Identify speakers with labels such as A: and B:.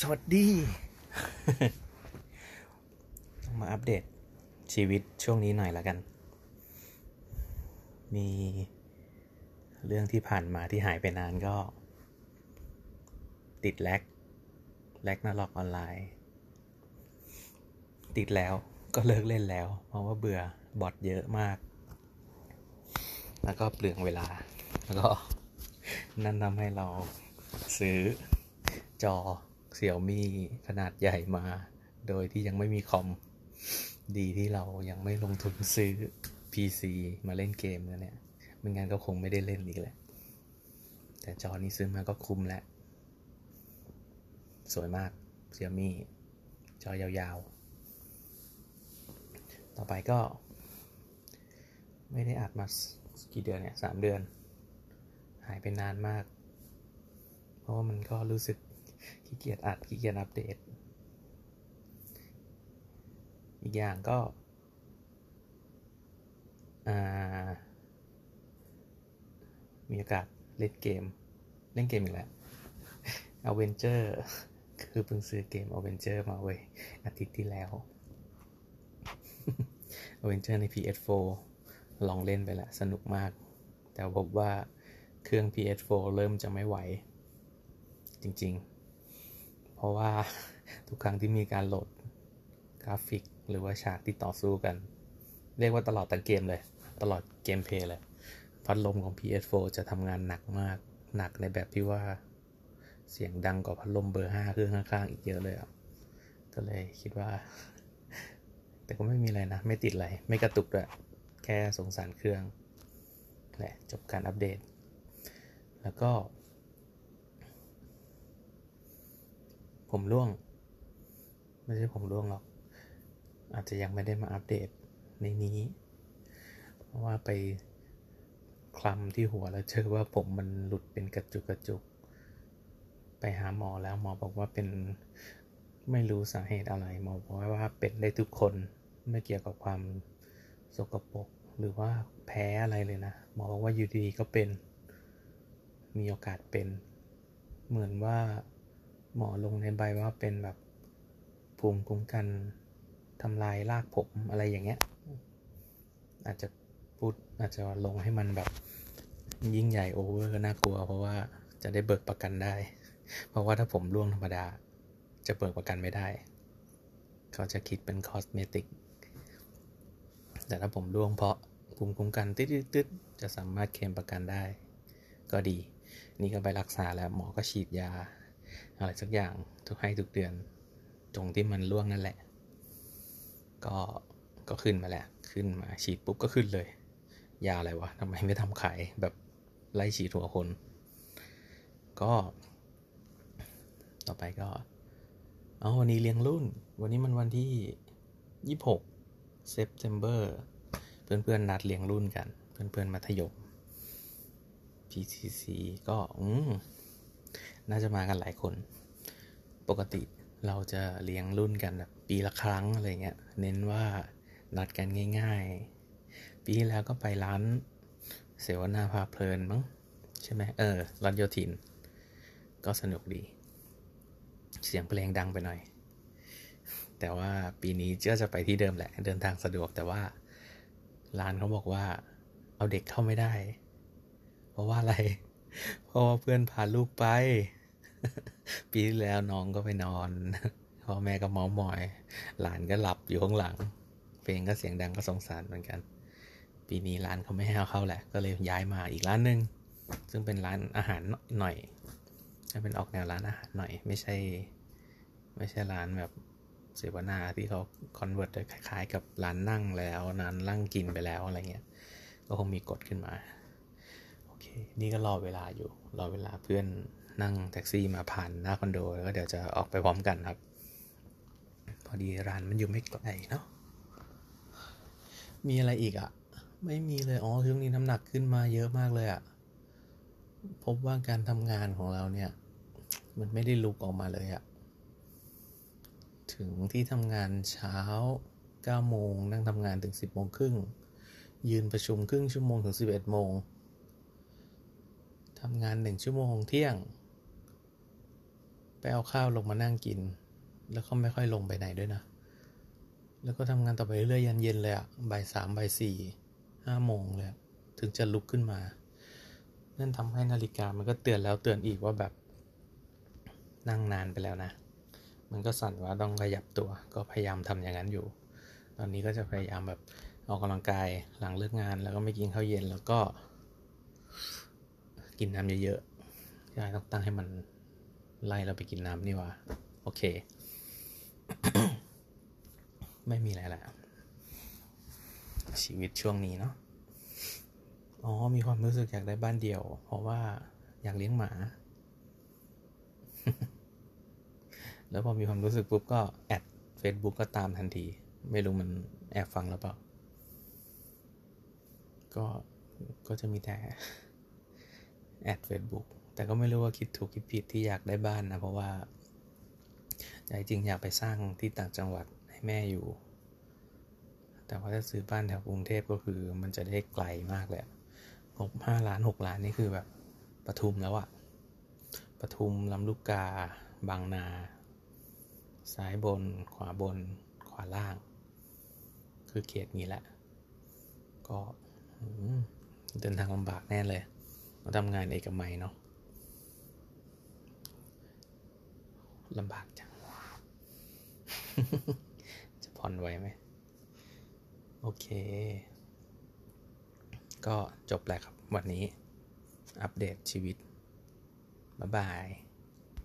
A: สวัสดี มาอัปเดตชีวิตช่วงนี้หน่อยละกัน มีเรื่องที่ผ่านมาที่หายไปนานก็ ติดแลกแลกนาล็อกออนไลน์ ติดแล้วก็เลิกเล่นแล้ว เพราะว่าเบื่อบอทเยอะมาก แล้วก็เปลืองเวลา แล้วก็นั่นทำให้เราซื้อจอ เสี่ยวมีขนาดใหญ่มา โดยที่ยังไม่มีคอม ดีที่เรายังไม่ลงทุนซื้อ PC มาเล่นเกมแล้วเนี่ยไม่งั้นก็คงไม่ได้เล่นอีกแหละ แต่จอนี้ซื้อมาก็คุ้มแล้ว สวยมากเสี่ยวมีจอยาวๆ ต่อไปก็ ไม่ได้อัดมากี่เดือนเนี่ยสามเดือน หายไปนานมาก เพราะว่ามันก็รู้สึก ขี้เกียจอัดขี้เกียจอัปเดต อีกอย่างก็มีโอกาสเล่นเกม เล่นเกมอีกแล้ว a v e n g e r คือเพิ่งซื้อเกม a v e n g e r มาเว้ยอาทิตย์ที่แล้ว a v e n g e r ใน PS4 ลองเล่นไปล้วสนุกมาก แต่พบว่าเครื่อง PS4 เริ่มจะไม่ไหว จริง ๆ ราะว่าทุกครั้งที่มีการโหลดกราฟิก หรือว่าฉากที่ต่อสู้กัน เรียกว่าตลอดตั้งเกมเลย ตลอดเกมเพลย์เลย พัดลมของ PS4 จะทำงานหนักมาก หนักในแบบที่ว่าเสียงดังกว่าพัดลมเบอร์ห้าเครื่องข้างๆ อีกเยอะเลยอะก็เลยคิดว่า แต่ก็ไม่มีอะไรนะ ไม่ติดอะไร ไม่กระตุกด้วยแค่สงสารเครื่องแหละจบการอัปเดต แล้วก็ ผมร่วง ไม่ใช่ผมร่วงหรอก อาจจะยังไม่ได้มาอัปเดตในนี้ เพราะว่าไปคลำที่หัวแล้วเจอว่าผมมันหลุดเป็นกระจุกกระจุก ไปหาหมอแล้วหมอบอกว่าเป็นไม่รู้สาเหตุอะไรหมอบอกว่าเป็นได้ทุกคนไม่เกี่ยวกับความสกปรกหรือว่าแพ้อะไรเลยนะ หมอบอกว่าอยู่ดีก็เป็นมีโอกาสเป็น เหมือนว่า หมอลงในใบว่าเป็นแบบภูมิคุ้มกันทำลายรากผมอะไรอย่างเงี้ย อาจจะพูดอาจจะลงให้มันแบบยิ่งใหญ่โอเวอร์น่ากลัว เพราะว่าจะได้เบิกประกันได้ เพราะว่าถ้าผมร่วงธรรมดา จะเบิกประกันไม่ได้ เขาจะคิดเป็น cosmetic แต่ถ้าผมร่วงเพราะภูมิคุ้มกันติดๆจะสามารถเคลมประกันได้ ก็ดี นี่ก็ไปรักษาแล้วหมอก็ฉีดยา อะไรสักอย่างทุกให้ทุกเดือนตรงที่มันร่วงนั่นแหละ ก็ก็ขึ้นมาแหละ ขึ้นมาฉีดปุ๊บก็ขึ้นเลย ยาอะไรวะทำไมไม่ทำขายแบบไล่ฉีดหัวคน ก็ ต่อไปก็เอาวันนี้เลี้ยงรุ่น วันนี้มันวันที่ 26 September เพื่อนๆนัดเลี้ยงรุ่นกัน เพื่อนๆมัธยม PCC ก็ อืม น่าจะมากันหลายคน ปกติเราจะเลี้ยงรุ่นกันแบบปีละครั้งอะไรเงี้ย เน้นว่านัดกันง่าย ๆ ปีที่แล้วก็ไปร้านเสวนาพาเพลินมั้งใช่ไหมเออรันโยธิน ก็สนุกดี เสียงเพลงดังไปหน่อย แต่ว่าปีนี้เจ้าจะไปที่เดิมแหละ เดินทางสะดวกแต่ว่าร้านเขาบอกว่า เอาเด็กเข้าไม่ได้ เพราะว่าอะไร เพราะว่าเพื่อนพาลูกไป ปีที่แล้วน้องก็ไปนอนพ่อแม่ก็เมามอย หลานก็หลับอยู่ข้างหลัง เพลงก็เสียงดังก็สงสารเหมือนกัน ปีนี้ร้านเขาไม่ให้เอาเข้าแหละ ก็เลยย้ายมาอีกร้านหนึ่งซึ่งเป็นร้านอาหารหน่อยจะเป็นออกแนวร้านอาหารหน่อย ไม่ใช่ ไม่ใช่ร้านแบบเสวนาที่เขาคอนเวิร์ตคล้ายๆ กับร้านนั่งแล้วร้านนั่งกินไปแล้วอะไรเงี้ย ก็คงมีกฎขึ้นมา โอเค นี่ก็รอเวลาอยู่ รอเวลาเพื่อน นั่งแท็กซี่มาผ่านหน้าคอนโด แล้วก็เดี๋ยวจะออกไปพร้อมกันครับ พอดีร้านมันอยู่ไม่ไกลเนาะมีอะไรอีกอะ่ะไม่มีเลยอ๋อช่วงนี้น้ำหนักขึ้นมาเยอะมากเลยอะ่ะพบว่าการทำงานของเราเนี่ย มันไม่ได้ลุกออกมาเลยอะ่ะถึงที่ทำงานเช้า9โมงนั่งทำงานถึง 10โมงครึ่งยืนประชุมครึ่งชั่วโมงถึง 11โมงทำงานหนึ่งชั่วโมงเที่ยง ไปเอาข้าวลงมานั่งกิน แล้วก็ไม่ค่อยลงไปไหนด้วยนะ แล้วก็ทำงานต่อไปเรื่อยๆยันเย็นเลยอะบ่ายสามบ่ายสี่ห้าโมงเลยถึงจะลุกขึ้นมา นั่นทำให้นาฬิกามันก็เตือนแล้วเตือนอีกว่าแบบนั่งนานไปแล้วนะ มันก็สั่นว่าต้องขยับตัว ก็พยายามทำอย่างนั้นอยู่ ตอนนี้ก็จะพยายามแบบออกกำลังกายหลังเลิกงาน แล้วก็ไม่กินข้าวเย็นแล้วก็ กินน้ำเยอะๆยายต้องตั้งให้มัน ไล่เราไปกินน้ำนี่ว่าโอเค ไม่มีอะไรแล้วชีวิตช่วงนี้เนาะอ๋อ มีความรู้สึกอยากได้บ้านเดี่ยว เพราะว่าอยากเลี้ยงหมา แล้วพอมีความรู้สึกปุ๊บก็แอด Facebook ก็ตามทันที ไม่รู้มันแอบฟังแล้วเปล่า ก็ ก็จะมีแต่ แอด Facebook แต่ก็ไม่รู้ว่าคิดถูกคิดผิดที่อยากได้บ้านนะ เพราะว่า ใจจริงอยากไปสร้างที่ต่างจังหวัดให้แม่อยู่ แต่ว่าถ้าซื้อบ้านแถวกรุงเทพก็คือ มันจะได้ไกลมากเลยหกห้าล้านหกล้านนี่คือแบบปทุมแล้วอะปทุมลำลูกกา บางนา ซ้ายบน ขวาบน ขวาล่าง คือเขตนี้แหละ ก็เดินทางลำบากแน่เลย มาทำงานเอกมัยเนาะลำบากจัง จะผ่อนไหวไหม โอเค ก็จบแล้วครับวันนี้ อัปเดตชีวิต บ๊ายบาย